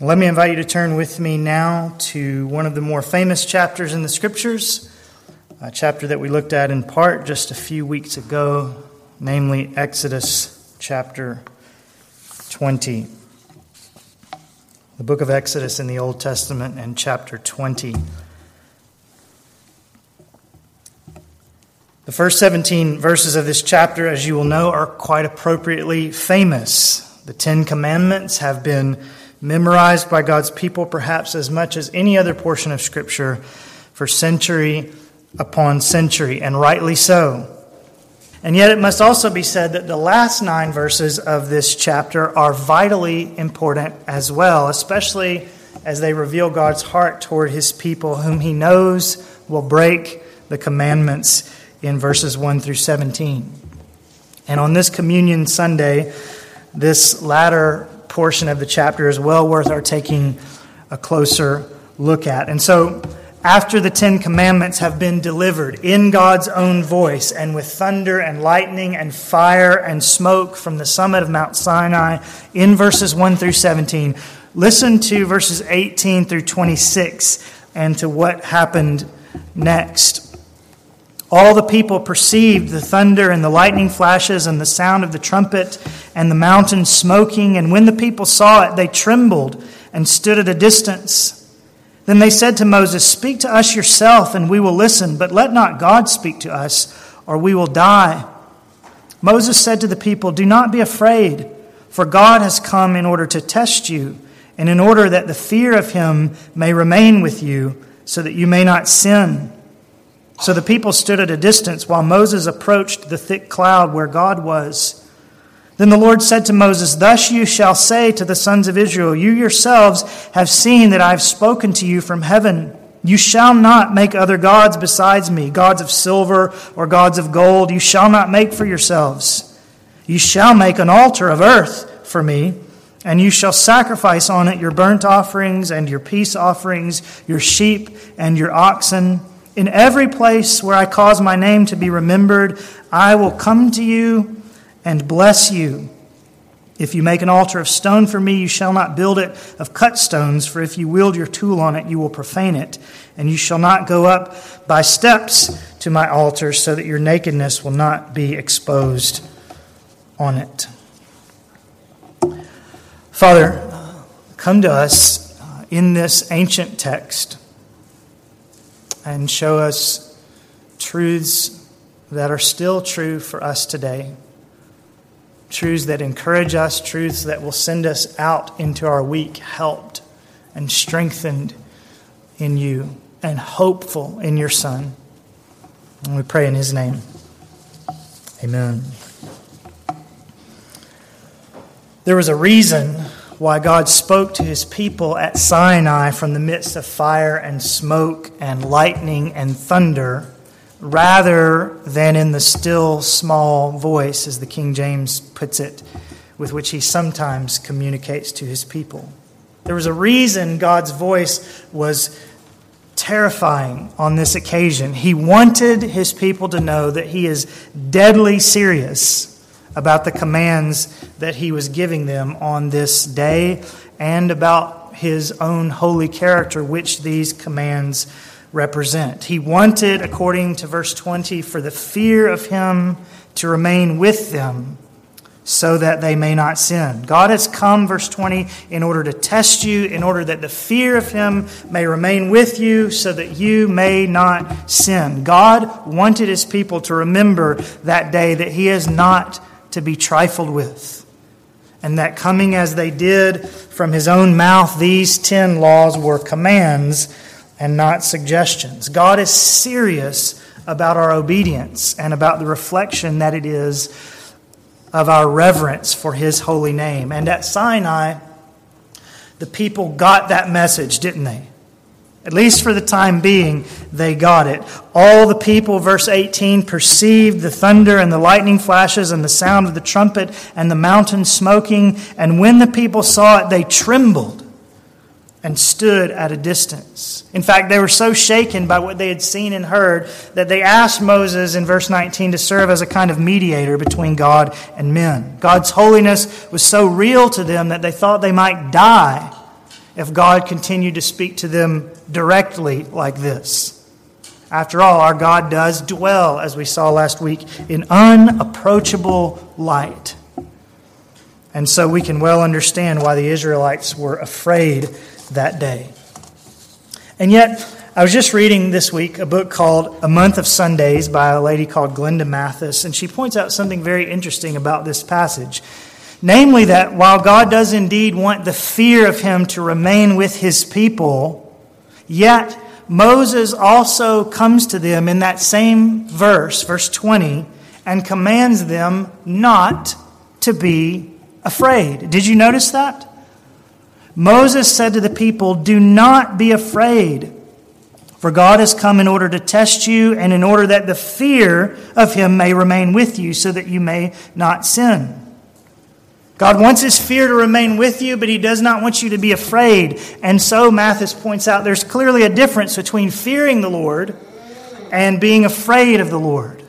Let me invite you to turn with me now to one of the more famous chapters in the Scriptures, a chapter that we looked at in part just a few weeks ago, namely Exodus chapter 20. The book of Exodus in the Old Testament and chapter 20. The first 17 verses of this chapter, as you will know, are quite appropriately famous. The Ten Commandments have been memorized by God's people perhaps as much as any other portion of Scripture for century upon century, and rightly so. And yet, it must also be said that the last nine verses of this chapter are vitally important as well, especially as they reveal God's heart toward his people, whom he knows will break the commandments in verses 1 through 17. And on this Communion Sunday, this latter portion of the chapter is well worth our taking a closer look at. And so, after the Ten Commandments have been delivered in God's own voice and with thunder and lightning and fire and smoke from the summit of Mount Sinai in verses 1 through 17, listen to verses 18 through 26 and to what happened next. All the people perceived the thunder and the lightning flashes and the sound of the trumpet and the mountain smoking. And when the people saw it, they trembled and stood at a distance. Then they said to Moses, Speak to us yourself, and we will listen, but let not God speak to us, or we will die. Moses said to the people, Do not be afraid, for God has come in order to test you, and in order that the fear of him may remain with you, so that you may not sin. So the people stood at a distance while Moses approached the thick cloud where God was. Then the Lord said to Moses, Thus you shall say to the sons of Israel, You yourselves have seen that I have spoken to you from heaven. You shall not make other gods besides me, gods of silver or gods of gold. You shall not make for yourselves. You shall make an altar of earth for me, and you shall sacrifice on it your burnt offerings and your peace offerings, your sheep and your oxen. In every place where I cause my name to be remembered, I will come to you and bless you. If you make an altar of stone for me, you shall not build it of cut stones, for if you wield your tool on it, you will profane it. And you shall not go up by steps to my altar, so that your nakedness will not be exposed on it. Father, come to us in this ancient text and show us truths that are still true for us today. Truths that encourage us, truths that will send us out into our week helped and strengthened in you and hopeful in your Son. And we pray in His name. Amen. There was a reason why God spoke to his people at Sinai from the midst of fire and smoke and lightning and thunder, rather than in the still small voice, as the King James puts it, with which he sometimes communicates to his people. There was a reason God's voice was terrifying on this occasion. He wanted his people to know that he is deadly serious about the commands that he was giving them on this day and about his own holy character, which these commands represent. He wanted, according to verse 20, for the fear of him to remain with them so that they may not sin. God has come, verse 20, in order to test you, in order that the fear of Him may remain with you, so that you may not sin. God wanted His people to remember that day that He is not to be trifled with. And that coming as they did from his own mouth, these ten laws were commands and not suggestions. God is serious about our obedience and about the reflection that it is of our reverence for his holy name. And at Sinai, the people got that message, didn't they? At least for the time being, they got it. All the people, verse 18, perceived the thunder and the lightning flashes and the sound of the trumpet and the mountain smoking. And when the people saw it, they trembled and stood at a distance. In fact, they were so shaken by what they had seen and heard that they asked Moses in verse 19 to serve as a kind of mediator between God and men. God's holiness was so real to them that they thought they might die if God continued to speak to them directly like this. After all, our God does dwell, as we saw last week, in unapproachable light. And so we can well understand why the Israelites were afraid that day. And yet, I was just reading this week a book called A Month of Sundays by a lady called Glenda Mathes, and she points out something very interesting about this passage. Namely, that while God does indeed want the fear of Him to remain with His people, yet Moses also comes to them in that same verse, verse 20, and commands them not to be afraid. Did you notice that? Moses said to the people, Do not be afraid. For God has come in order to test you and in order that the fear of him may remain with you so that you may not sin. God wants his fear to remain with you, but he does not want you to be afraid. And so Mathes points out there's clearly a difference between fearing the Lord and being afraid of the Lord.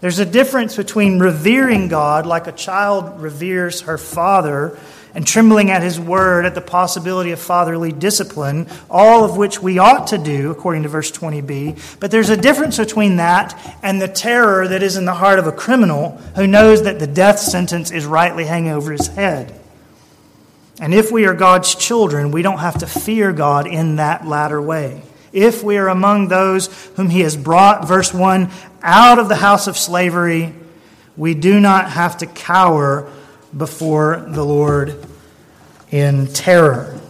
There's a difference between revering God like a child reveres her father and trembling at his word at the possibility of fatherly discipline, all of which we ought to do, according to verse 20b. But there's a difference between that and the terror that is in the heart of a criminal who knows that the death sentence is rightly hanging over his head. And if we are God's children, we don't have to fear God in that latter way. If we are among those whom he has brought, verse 1, out of the house of slavery, we do not have to cower before the Lord in terror.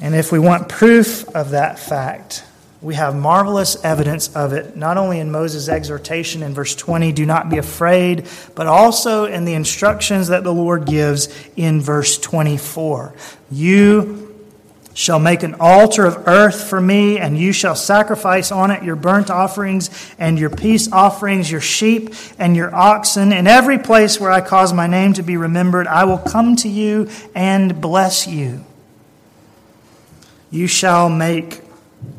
And if we want proof of that fact, we have marvelous evidence of it, not only in Moses' exhortation in verse 20, do not be afraid, but also in the instructions that the Lord gives in verse 24. You shall make an altar of earth for me, and you shall sacrifice on it your burnt offerings and your peace offerings, your sheep and your oxen. In every place where I cause my name to be remembered, I will come to you and bless you. You shall make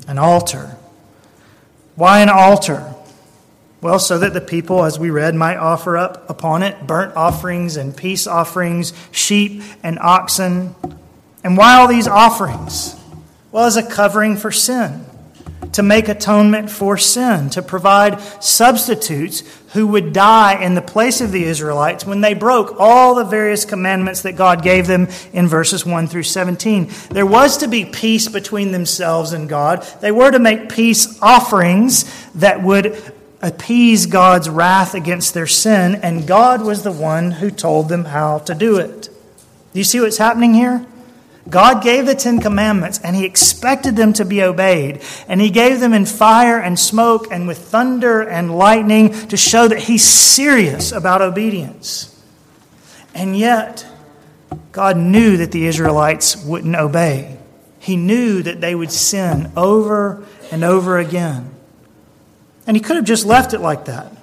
an altar. Why an altar? Well, so that the people, as we read, might offer up upon it burnt offerings and peace offerings, sheep and oxen. And why all these offerings? Well, as a covering for sin, to make atonement for sin, to provide substitutes who would die in the place of the Israelites when they broke all the various commandments that God gave them in verses 1 through 17. There was to be peace between themselves and God. They were to make peace offerings that would appease God's wrath against their sin, and God was the one who told them how to do it. Do you see what's happening here? God gave the Ten Commandments and He expected them to be obeyed. And He gave them in fire and smoke and with thunder and lightning to show that He's serious about obedience. And yet, God knew that the Israelites wouldn't obey. He knew that they would sin over and over again. And He could have just left it like that.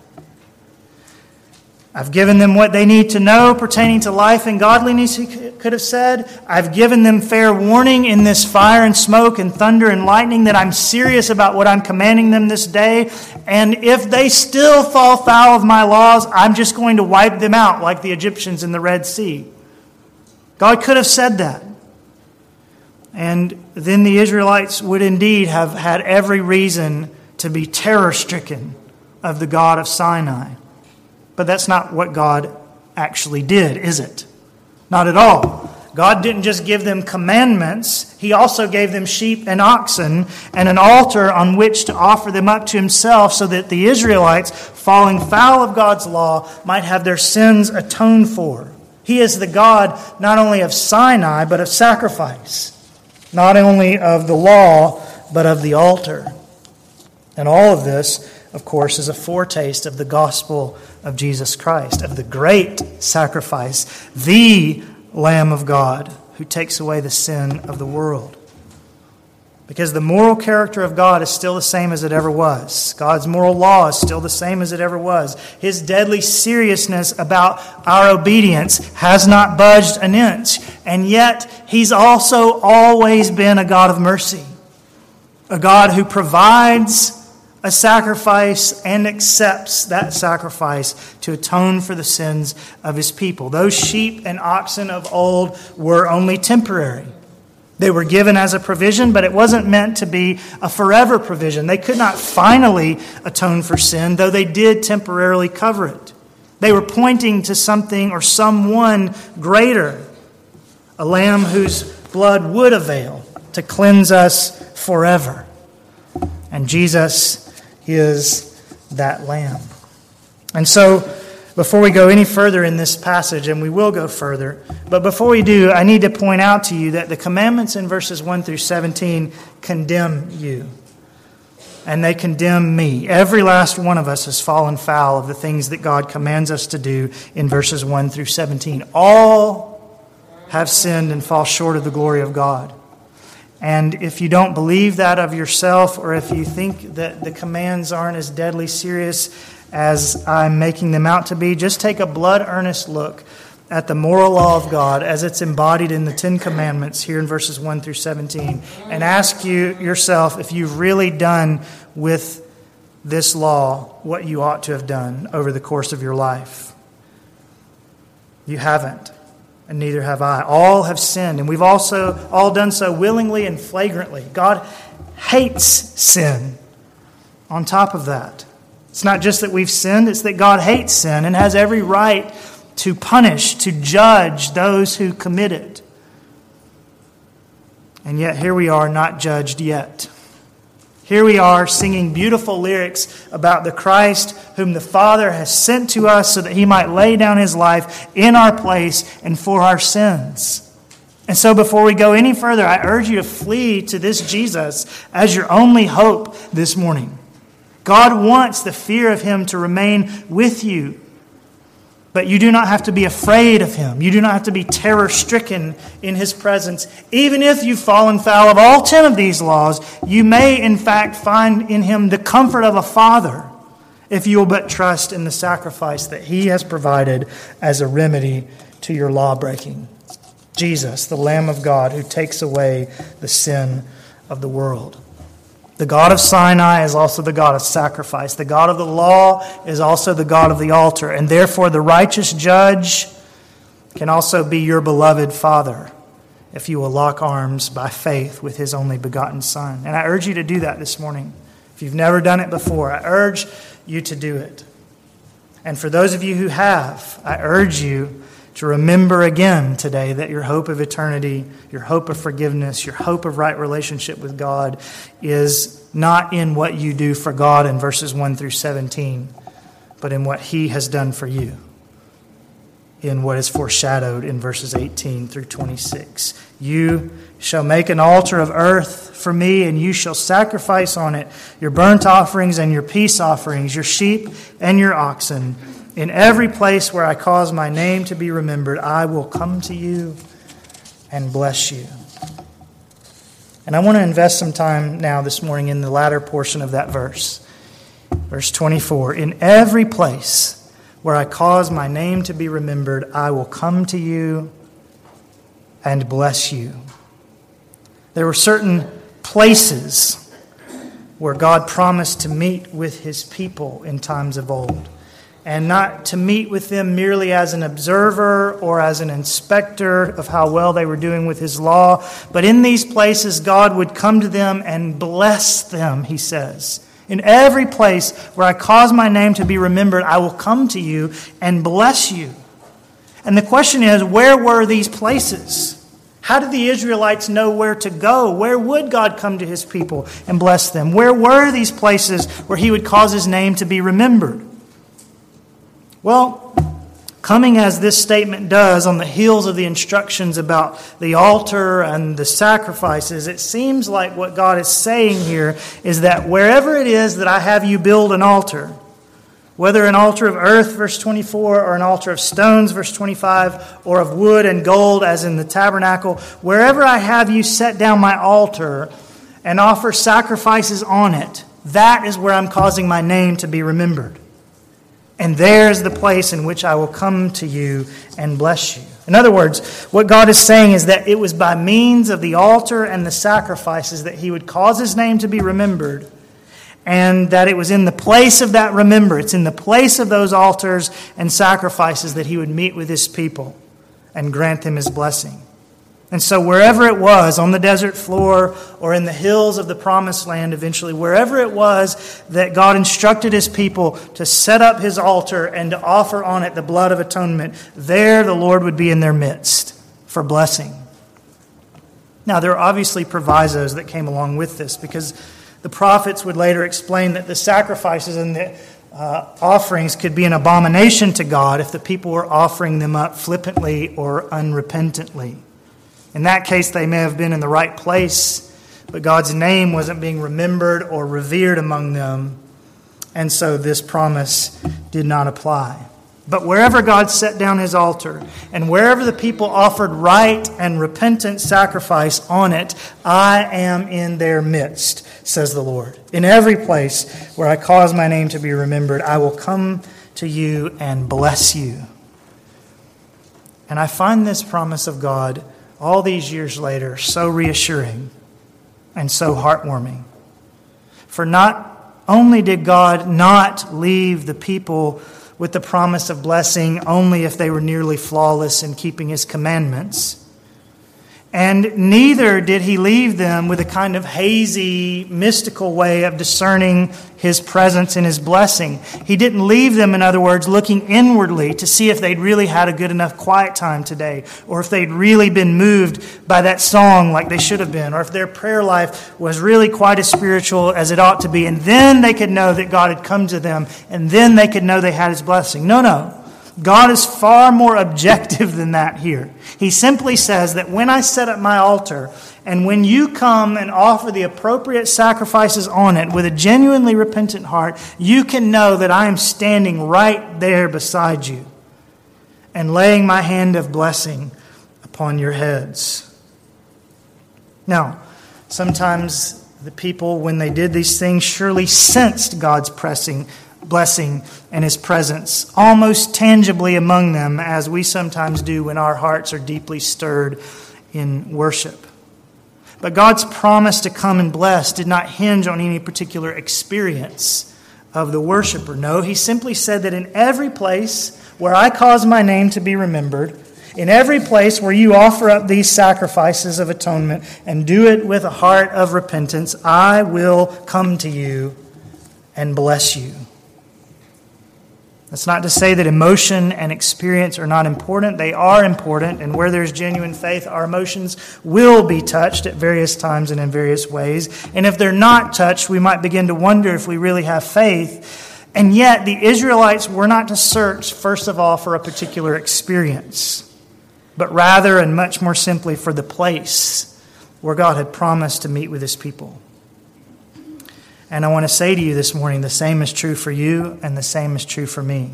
I've given them what they need to know pertaining to life and godliness, he could have said. I've given them fair warning in this fire and smoke and thunder and lightning that I'm serious about what I'm commanding them this day. And if they still fall foul of my laws, I'm just going to wipe them out like the Egyptians in the Red Sea. God could have said that. And then the Israelites would indeed have had every reason to be terror stricken of the God of Sinai. But that's not what God actually did, is it? Not at all. God didn't just give them commandments, He also gave them sheep and oxen and an altar on which to offer them up to Himself so that the Israelites, falling foul of God's law, might have their sins atoned for. He is the God not only of Sinai, but of sacrifice, not only of the law, but of the altar. And all of this, of course, is a foretaste of the gospel of Jesus Christ, of the great sacrifice, the Lamb of God who takes away the sin of the world. Because the moral character of God is still the same as it ever was. God's moral law is still the same as it ever was. His deadly seriousness about our obedience has not budged an inch. And yet, He's also always been a God of mercy, a God who provides a sacrifice and accepts that sacrifice to atone for the sins of his people. Those sheep and oxen of old were only temporary. They were given as a provision, but it wasn't meant to be a forever provision. They could not finally atone for sin, though they did temporarily cover it. They were pointing to something or someone greater, a lamb whose blood would avail to cleanse us forever. And Jesus is that lamb. And so, before we go any further in this passage, and we will go further, but before we do, I need to point out to you that the commandments in verses 1 through 17 condemn you. And they condemn me. Every last one of us has fallen foul of the things that God commands us to do in verses 1 through 17. All have sinned and fall short of the glory of God. And if you don't believe that of yourself, or if you think that the commands aren't as deadly serious as I'm making them out to be, just take a blood earnest look at the moral law of God as it's embodied in the Ten Commandments here in verses 1 through 17 and ask you yourself if you've really done with this law what you ought to have done over the course of your life. You haven't, and neither have I. All have sinned, and we've also all done so willingly and flagrantly. God hates sin on top of that. It's not just that we've sinned, it's that God hates sin and has every right to punish, to judge those who commit it. And yet, here we are, not judged yet. Here we are singing beautiful lyrics about the Christ whom the Father has sent to us so that he might lay down his life in our place and for our sins. And so, before we go any further, I urge you to flee to this Jesus as your only hope this morning. God wants the fear of him to remain with you. But you do not have to be afraid of him. You do not have to be terror stricken in his presence. Even if you've fallen foul of all ten of these laws, you may in fact find in him the comfort of a father if you will but trust in the sacrifice that he has provided as a remedy to your law breaking. Jesus, the Lamb of God who takes away the sin of the world. The God of Sinai is also the God of sacrifice. The God of the law is also the God of the altar. And therefore, the righteous judge can also be your beloved Father if you will lock arms by faith with his only begotten Son. And I urge you to do that this morning. If you've never done it before, I urge you to do it. And for those of you who have, I urge you to remember again today that your hope of eternity, your hope of forgiveness, your hope of right relationship with God is not in what you do for God in verses 1 through 17, but in what He has done for you, in what is foreshadowed in verses 18 through 26. You shall make an altar of earth for me, and you shall sacrifice on it your burnt offerings and your peace offerings, your sheep and your oxen in every place where I cause my name to be remembered, I will come to you and bless you. And I want to invest some time now this morning in the latter portion of that verse. Verse 24 In every place where I cause my name to be remembered, I will come to you and bless you. There were certain places where God promised to meet with his people in times of old and not to meet with them merely as an observer or as an inspector of how well they were doing with his law. But in these places, God would come to them and bless them, he says. In every place where I cause my name to be remembered, I will come to you and bless you. And the question is, where were these places? How did the Israelites know where to go? Where would God come to his people and bless them? Where were these places where he would cause his name to be remembered? Well, coming as this statement does on the heels of the instructions about the altar and the sacrifices, it seems like what God is saying here is that wherever it is that I have you build an altar, whether an altar of earth, verse 24, or an altar of stones, verse 25, or of wood and gold, as in the tabernacle, wherever I have you set down my altar and offer sacrifices on it, that is where I'm causing my name to be remembered. And there's the place in which I will come to you and bless you. In other words, what God is saying is that it was by means of the altar and the sacrifices that He would cause His name to be remembered, and that it was in the place of that remembrance, in the place of those altars and sacrifices, that He would meet with His people and grant them His blessing. And so, wherever it was, on the desert floor or in the hills of the promised land, eventually, wherever it was that God instructed his people to set up his altar and to offer on it the blood of atonement, there the Lord would be in their midst for blessing. Now, there are obviously provisos that came along with this because the prophets would later explain that the sacrifices and the uh, offerings could be an abomination to God if the people were offering them up flippantly or unrepentantly. In that case, they may have been in the right place, but God's name wasn't being remembered or revered among them, and so this promise did not apply. But wherever God set down his altar, and wherever the people offered right and repentant sacrifice on it, I am in their midst, says the Lord. In every place where I cause my name to be remembered, I will come to you and bless you. And I find this promise of God all these years later so reassuring and so heartwarming. For not only did God not leave the people with the promise of blessing only if they were nearly flawless in keeping his commandments, and neither did he leave them with a kind of hazy, mystical way of discerning his presence and his blessing. He didn't leave them, in other words, looking inwardly to see if they'd really had a good enough quiet time today, or if they'd really been moved by that song like they should have been, or if their prayer life was really quite as spiritual as it ought to be. And then they could know that God had come to them, and then they could know they had his blessing. No, no. God is far more objective than that here. He simply says that when I set up my altar and when you come and offer the appropriate sacrifices on it with a genuinely repentant heart, you can know that I am standing right there beside you and laying my hand of blessing upon your heads. Now, sometimes the people, when they did these things, surely sensed God's pressing blessing and his presence almost tangibly among them, as we sometimes do when our hearts are deeply stirred in worship. But God's promise to come and bless did not hinge on any particular experience of the worshiper. No, he simply said that in every place where I cause my name to be remembered, in every place where you offer up these sacrifices of atonement and do it with a heart of repentance, I will come to you and bless you. That's not to say that emotion and experience are not important. They are important, and where there's genuine faith, our emotions will be touched at various times and in various ways. And if they're not touched, we might begin to wonder if we really have faith. And yet, the Israelites were not to search, first of all, for a particular experience, but rather and much more simply for the place where God had promised to meet with his people. And I want to say to you this morning the same is true for you, and the same is true for me.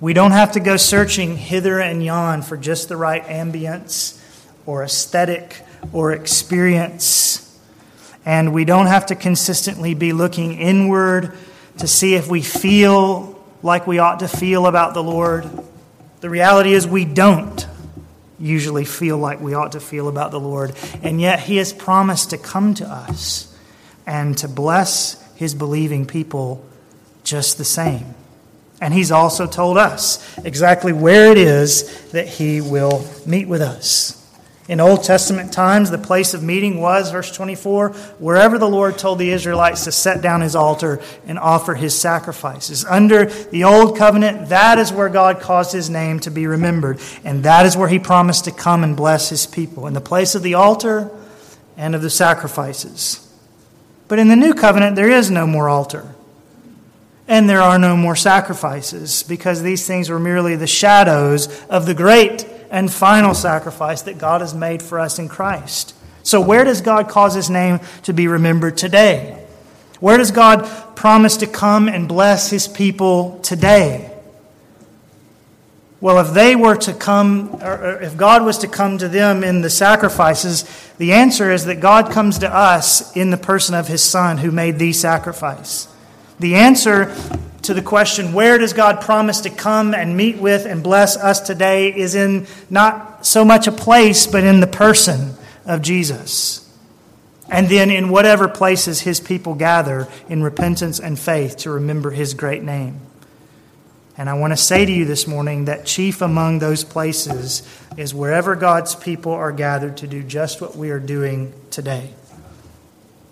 We don't have to go searching hither and yon for just the right ambience or aesthetic or experience. And we don't have to consistently be looking inward to see if we feel like we ought to feel about the Lord. The reality is, we don't usually feel like we ought to feel about the Lord. And yet, He has promised to come to us and to bless his believing people just the same. And he's also told us exactly where it is that he will meet with us. In Old Testament times, the place of meeting was, verse 24, wherever the Lord told the Israelites to set down his altar and offer his sacrifices. Under the Old Covenant, that is where God caused his name to be remembered. And that is where he promised to come and bless his people, in the place of the altar and of the sacrifices. But in the new covenant, there is no more altar. And there are no more sacrifices because these things were merely the shadows of the great and final sacrifice that God has made for us in Christ. So, where does God cause his name to be remembered today? Where does God promise to come and bless his people today? Well, if they were to come, or if God was to come to them in the sacrifices, the answer is that God comes to us in the person of his Son who made the sacrifice. The answer to the question, where does God promise to come and meet with and bless us today, is in not so much a place, but in the person of Jesus. And then in whatever places his people gather in repentance and faith to remember his great name. And I want to say to you this morning that chief among those places is wherever God's people are gathered to do just what we are doing today.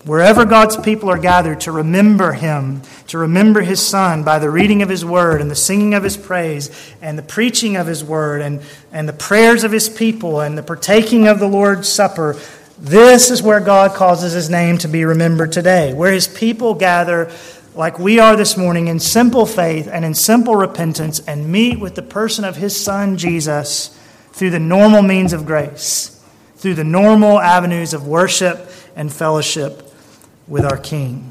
Wherever God's people are gathered to remember Him, to remember His Son by the reading of His Word and the singing of His praise and the preaching of His Word and, and the prayers of His people and the partaking of the Lord's Supper, this is where God causes His name to be remembered today. Where His people gather like we are this morning in simple faith and in simple repentance and meet with the person of His Son, Jesus, through the normal means of grace, through the normal avenues of worship and fellowship with our King.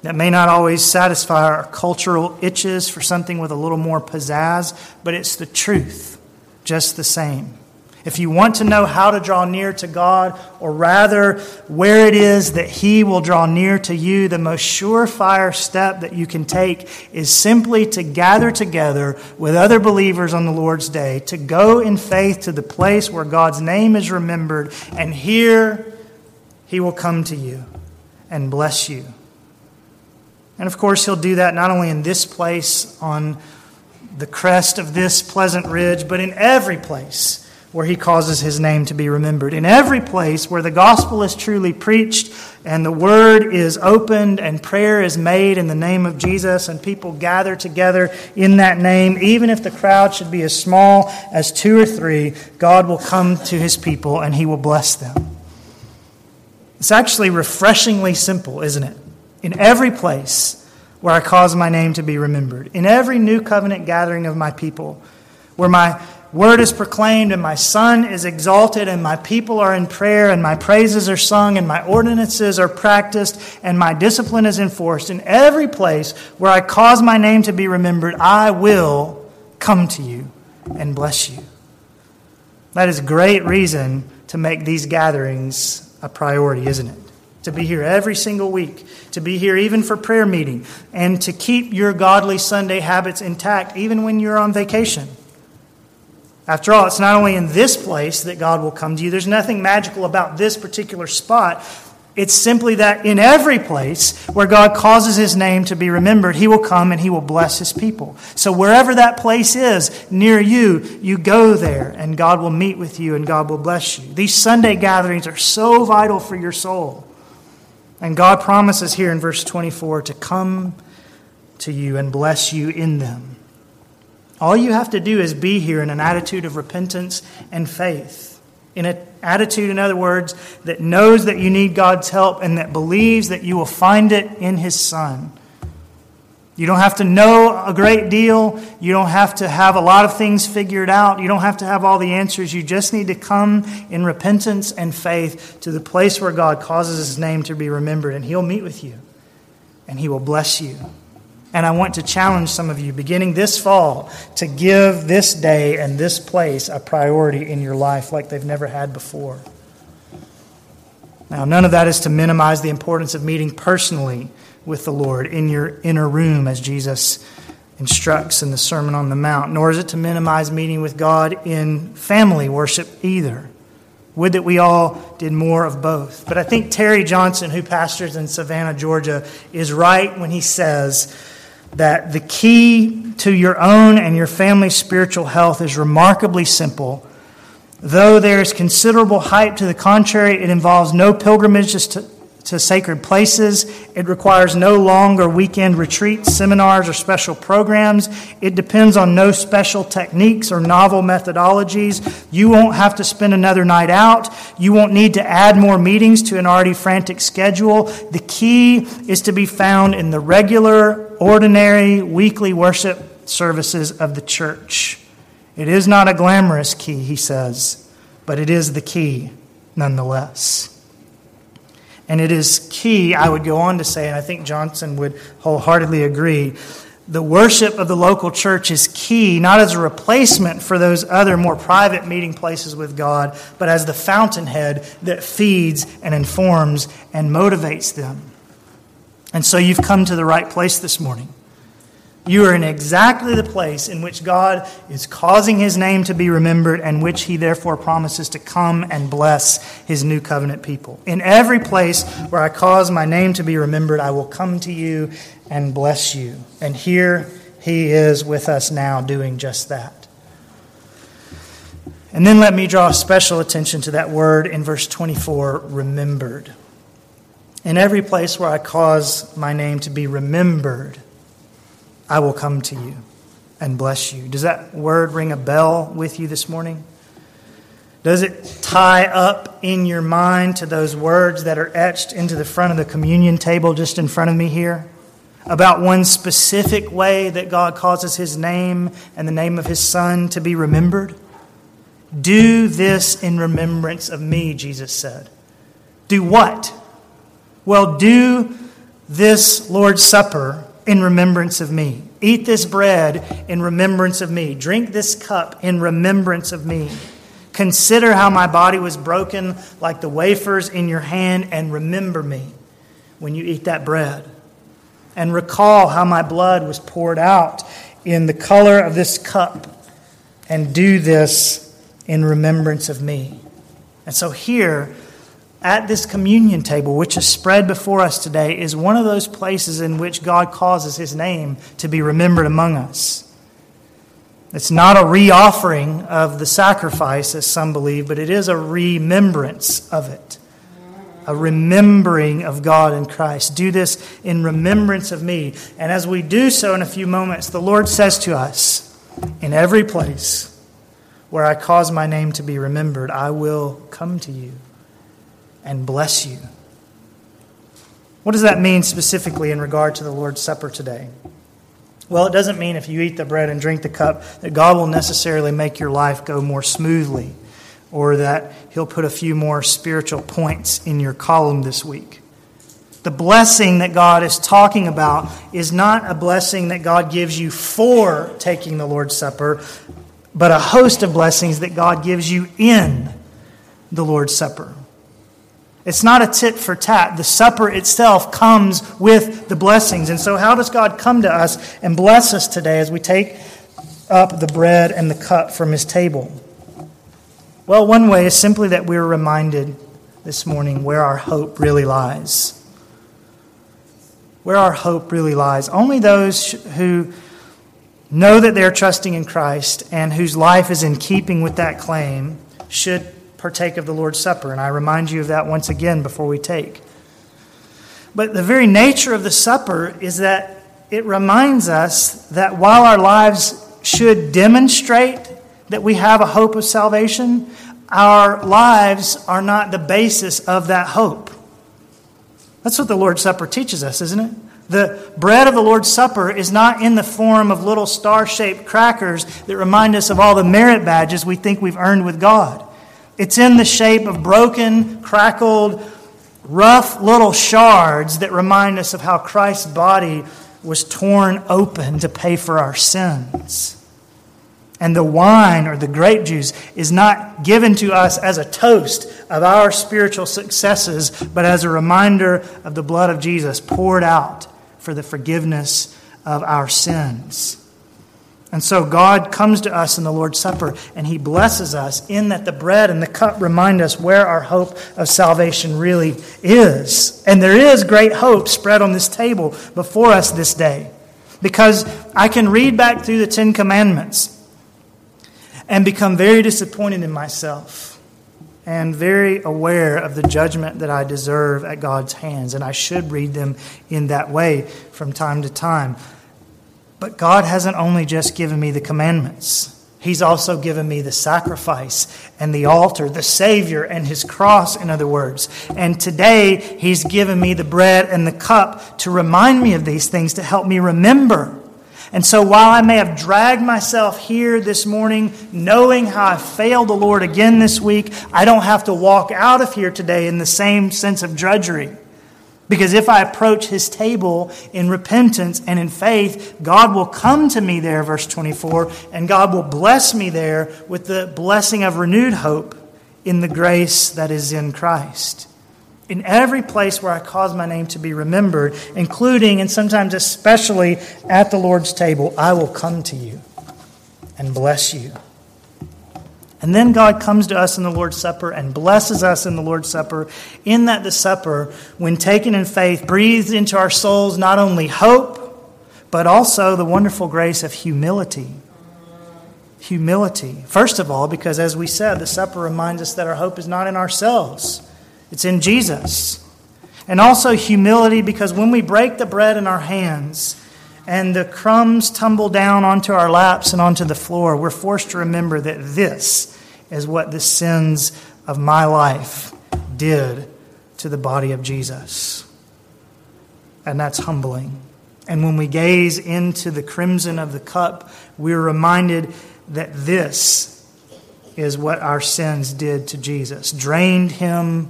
That may not always satisfy our cultural itches for something with a little more pizzazz, but it's the truth, just the same. If you want to know how to draw near to God, or rather where it is that He will draw near to you, the most surefire step that you can take is simply to gather together with other believers on the Lord's day, to go in faith to the place where God's name is remembered, and here he will come to you and bless you. And of course, He'll do that not only in this place on the crest of this pleasant ridge, but in every place where He causes His name to be remembered. In every place where the gospel is truly preached and the word is opened and prayer is made in the name of Jesus and people gather together in that name, even if the crowd should be as small as two or three, God will come to His people and He will bless them. It's actually refreshingly simple, isn't it? In every place where I cause my name to be remembered, in every new covenant gathering of my people, where my word is proclaimed and my son is exalted and my people are in prayer and my praises are sung and my ordinances are practiced and my discipline is enforced in every place where i cause my name to be remembered i will come to you and bless you that is great reason to make these gatherings a priority, isn't it? To be here every single week, to be here even for prayer meeting, and to keep your godly Sunday habits intact even when you're on vacation. After all, it's not only in this place that God will come to you, there's nothing magical about this particular spot. It's simply that in every place where God causes his name to be remembered, he will come and he will bless his people. So wherever that place is near you, you go there and God will meet with you and God will bless you. These Sunday gatherings are so vital for your soul. And God promises here in verse 24 to come to you and bless you in them. All you have to do is be here in an attitude of repentance and faith in an attitude, in other words, that knows that you need God's help and that believes that you will find it in His Son. You don't have to know a great deal. You don't have to have a lot of things figured out. You don't have to have all the answers. You just need to come in repentance and faith to the place where God causes His name to be remembered, and He'll meet with you and He will bless you. And I want to challenge some of you, beginning this fall, to give this day and this place a priority in your life like they've never had before. Now, none of that is to minimize the importance of meeting personally with the Lord in your inner room, as Jesus instructs in the Sermon on the Mount, nor is it to minimize meeting with God in family worship either. Would that we all did more of both. But I think Terry Johnson, who pastors in Savannah, Georgia, is right when he says, that the key to your own and your family's spiritual health is remarkably simple. Though there is considerable hype to the contrary, it involves no pilgrimages to, to sacred places. It requires no long or weekend retreats, seminars, or special programs. It depends on no special techniques or novel methodologies. You won't have to spend another night out. You won't need to add more meetings to an already frantic schedule. The key is to be found in the regular, ordinary, weekly worship services of the church. It is not a glamorous key, he says, but it is the key nonetheless. And it is key, I would go on to say, and I think Johnson would wholeheartedly agree, the worship of the local church is key, not as a replacement for those other more private meeting places with God, but as the fountainhead that feeds and informs and motivates them. And so you've come to the right place this morning. You are in exactly the place in which God is causing his name to be remembered and which he therefore promises to come and bless his new covenant people. In every place where I cause my name to be remembered, I will come to you and bless you. And here He is with us now doing just that. And then let me draw special attention to that word in verse 24 remembered. In every place where I cause my name to be remembered, I will come to you and bless you. Does that word ring a bell with you this morning? Does it tie up in your mind to those words that are etched into the front of the communion table just in front of me here? About one specific way that God causes his name and the name of his son to be remembered? Do this in remembrance of me, Jesus said. Do what? Well, do this Lord's Supper in remembrance of me. Eat this bread in remembrance of me. Drink this cup in remembrance of me. Consider how my body was broken like the wafers in your hand, and remember me when you eat that bread. And recall how my blood was poured out in the color of this cup, and do this in remembrance of me. And so, here at this communion table, which is spread before us today, is one of those places in which God causes his name to be remembered among us. It's not a reoffering of the sacrifice, as some believe, but it is a remembrance of it. A remembering of God in Christ. Do this in remembrance of me. And as we do so in a few moments, the Lord says to us, In every place where I cause my name to be remembered, I will come to you and bless you. What does that mean specifically in regard to the Lord's Supper today? Well, it doesn't mean if you eat the bread and drink the cup that God will necessarily make your life go more smoothly or that He'll put a few more spiritual points in your column this week. The blessing that God is talking about is not a blessing that God gives you for taking the Lord's Supper, but a host of blessings that God gives you in the Lord's Supper. It's not a tit for tat. The supper itself comes with the blessings. And so, how does God come to us and bless us today as we take up the bread and the cup from his table? Well, one way is simply that we're reminded this morning where our hope really lies. Where our hope really lies. Only those who know that they're trusting in Christ and whose life is in keeping with that claim should partake of the Lord's Supper. And I remind you of that once again before we take. But the very nature of the supper is that it reminds us that while our lives should demonstrate that we have a hope of salvation, our lives are not the basis of that hope. That's what the Lord's Supper teaches us, isn't it? The bread of the Lord's Supper is not in the form of little star shaped crackers that remind us of all the merit badges we think we've earned with God. It's in the shape of broken, crackled, rough little shards that remind us of how Christ's body was torn open to pay for our sins. And the wine or the grape juice is not given to us as a toast of our spiritual successes, but as a reminder of the blood of Jesus poured out for the forgiveness of our sins. And so God comes to us in the Lord's Supper and he blesses us in that the bread and the cup remind us where our hope of salvation really is. And there is great hope spread on this table before us this day. Because I can read back through the Ten Commandments and become very disappointed in myself and very aware of the judgment that I deserve at God's hands. And I should read them in that way from time to time. But God hasn't only just given me the commandments, He's also given me the sacrifice and the altar, the Savior and His cross, in other words. And today, He's given me the bread and the cup to remind me of these things, to help me remember. And so, while I may have dragged myself here this morning, knowing how I failed the Lord again this week, I don't have to walk out of here today in the same sense of drudgery. Because if I approach his table in repentance and in faith, God will come to me there, verse 24, and God will bless me there with the blessing of renewed hope in the grace that is in Christ. In every place where I cause my name to be remembered, including and sometimes especially at the Lord's table, I will come to you and bless you. And then God comes to us in the Lord's Supper and blesses us in the Lord's Supper, in that the supper, when taken in faith, breathes into our souls not only hope, but also the wonderful grace of humility. Humility. First of all, because as we said, the supper reminds us that our hope is not in ourselves, it's in Jesus. And also humility, because when we break the bread in our hands, and the crumbs tumble down onto our laps and onto the floor, we're forced to remember that this is what the sins of my life did to the body of Jesus. And that's humbling. And when we gaze into the crimson of the cup, we're reminded that this is what our sins did to Jesus drained him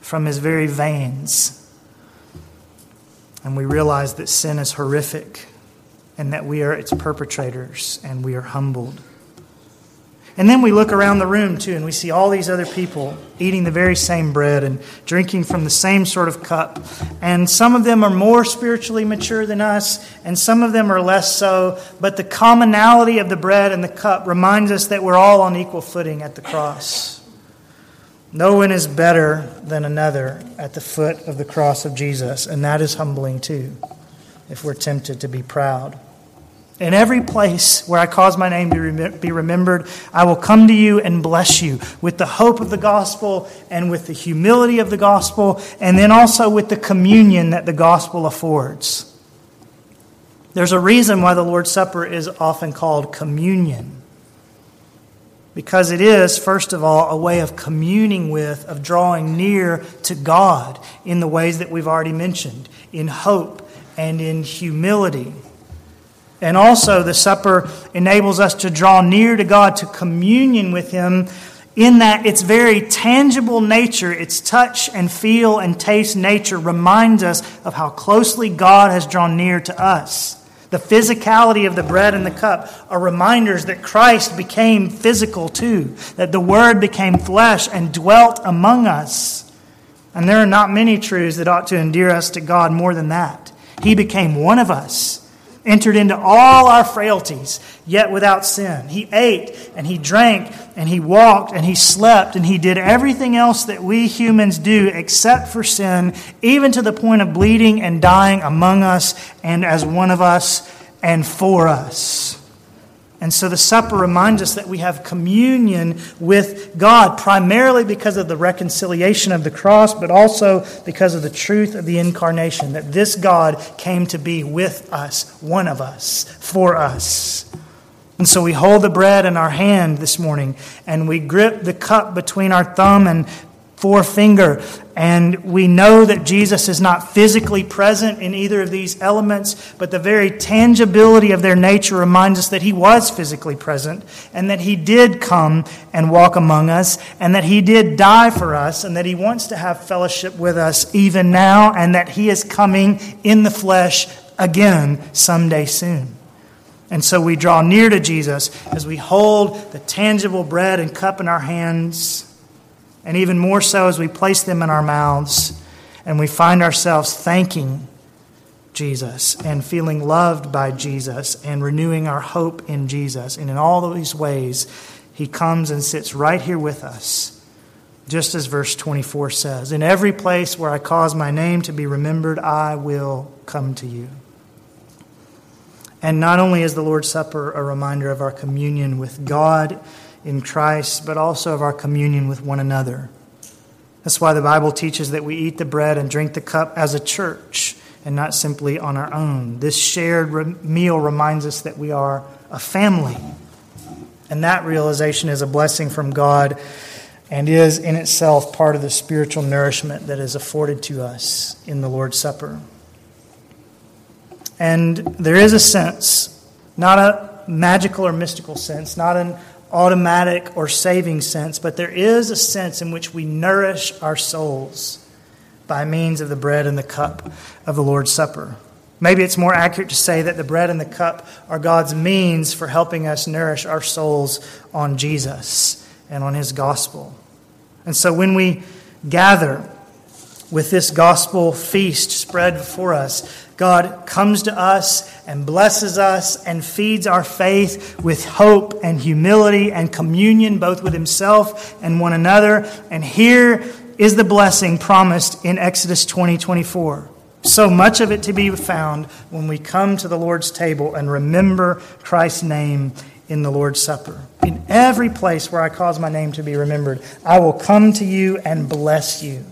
from his very veins. And we realize that sin is horrific and that we are its perpetrators and we are humbled. And then we look around the room too, and we see all these other people eating the very same bread and drinking from the same sort of cup. And some of them are more spiritually mature than us, and some of them are less so. But the commonality of the bread and the cup reminds us that we're all on equal footing at the cross. No one is better than another at the foot of the cross of Jesus, and that is humbling too, if we're tempted to be proud. In every place where I cause my name to be remembered, I will come to you and bless you with the hope of the gospel and with the humility of the gospel, and then also with the communion that the gospel affords. There's a reason why the Lord's Supper is often called communion. Because it is, first of all, a way of communing with, of drawing near to God in the ways that we've already mentioned, in hope and in humility. And also, the supper enables us to draw near to God, to communion with Him, in that its very tangible nature, its touch and feel and taste nature, reminds us of how closely God has drawn near to us. The physicality of the bread and the cup are reminders that Christ became physical too, that the Word became flesh and dwelt among us. And there are not many truths that ought to endear us to God more than that. He became one of us entered into all our frailties, yet without sin. He ate and he drank and he walked and he slept and he did everything else that we humans do except for sin, even to the point of bleeding and dying among us and as one of us and for us. And so the supper reminds us that we have communion with God, primarily because of the reconciliation of the cross, but also because of the truth of the incarnation, that this God came to be with us, one of us, for us. And so we hold the bread in our hand this morning, and we grip the cup between our thumb and forefinger. And we know that Jesus is not physically present in either of these elements, but the very tangibility of their nature reminds us that he was physically present and that he did come and walk among us and that he did die for us and that he wants to have fellowship with us even now and that he is coming in the flesh again someday soon. And so we draw near to Jesus as we hold the tangible bread and cup in our hands and even more so as we place them in our mouths and we find ourselves thanking Jesus and feeling loved by Jesus and renewing our hope in Jesus. And in all these ways, he comes and sits right here with us, just as verse 24 says In every place where I cause my name to be remembered, I will come to you. And not only is the Lord's Supper a reminder of our communion with God, in Christ, but also of our communion with one another. That's why the Bible teaches that we eat the bread and drink the cup as a church and not simply on our own. This shared meal reminds us that we are a family. And that realization is a blessing from God and is in itself part of the spiritual nourishment that is afforded to us in the Lord's Supper. And there is a sense, not a magical or mystical sense, not an automatic or saving sense, but there is a sense in which we nourish our souls by means of the bread and the cup of the Lord's Supper. Maybe it's more accurate to say that the bread and the cup are God's means for helping us nourish our souls on Jesus and on His gospel. And so when we gather with this gospel feast spread before us, God comes to us and blesses us and feeds our faith with hope and humility and communion, both with Himself and one another. And here is the blessing promised in Exodus 20 24. So much of it to be found when we come to the Lord's table and remember Christ's name in the Lord's Supper. In every place where I cause my name to be remembered, I will come to you and bless you.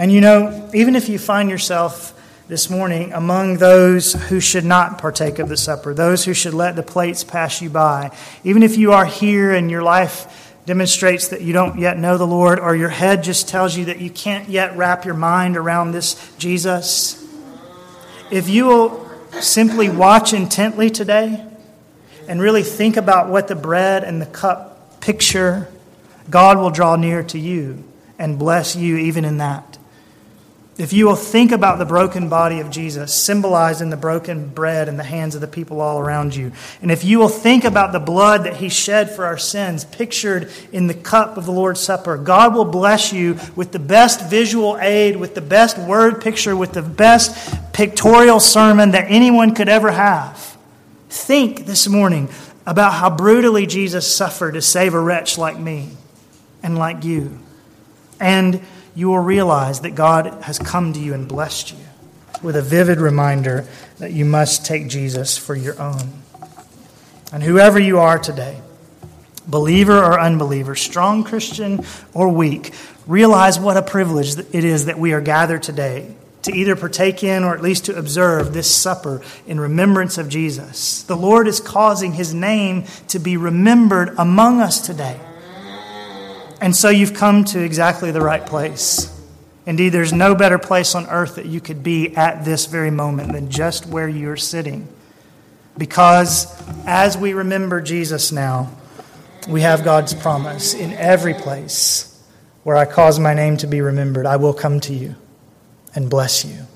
And you know, even if you find yourself this morning among those who should not partake of the supper, those who should let the plates pass you by, even if you are here and your life demonstrates that you don't yet know the Lord, or your head just tells you that you can't yet wrap your mind around this Jesus, if you will simply watch intently today and really think about what the bread and the cup picture, God will draw near to you and bless you even in that. If you will think about the broken body of Jesus, symbolized in the broken bread in the hands of the people all around you, and if you will think about the blood that He shed for our sins, pictured in the cup of the Lord's Supper, God will bless you with the best visual aid, with the best word picture, with the best pictorial sermon that anyone could ever have. Think this morning about how brutally Jesus suffered to save a wretch like me and like you. And you will realize that God has come to you and blessed you with a vivid reminder that you must take Jesus for your own. And whoever you are today, believer or unbeliever, strong Christian or weak, realize what a privilege it is that we are gathered today to either partake in or at least to observe this supper in remembrance of Jesus. The Lord is causing his name to be remembered among us today. And so you've come to exactly the right place. Indeed, there's no better place on earth that you could be at this very moment than just where you're sitting. Because as we remember Jesus now, we have God's promise in every place where I cause my name to be remembered, I will come to you and bless you.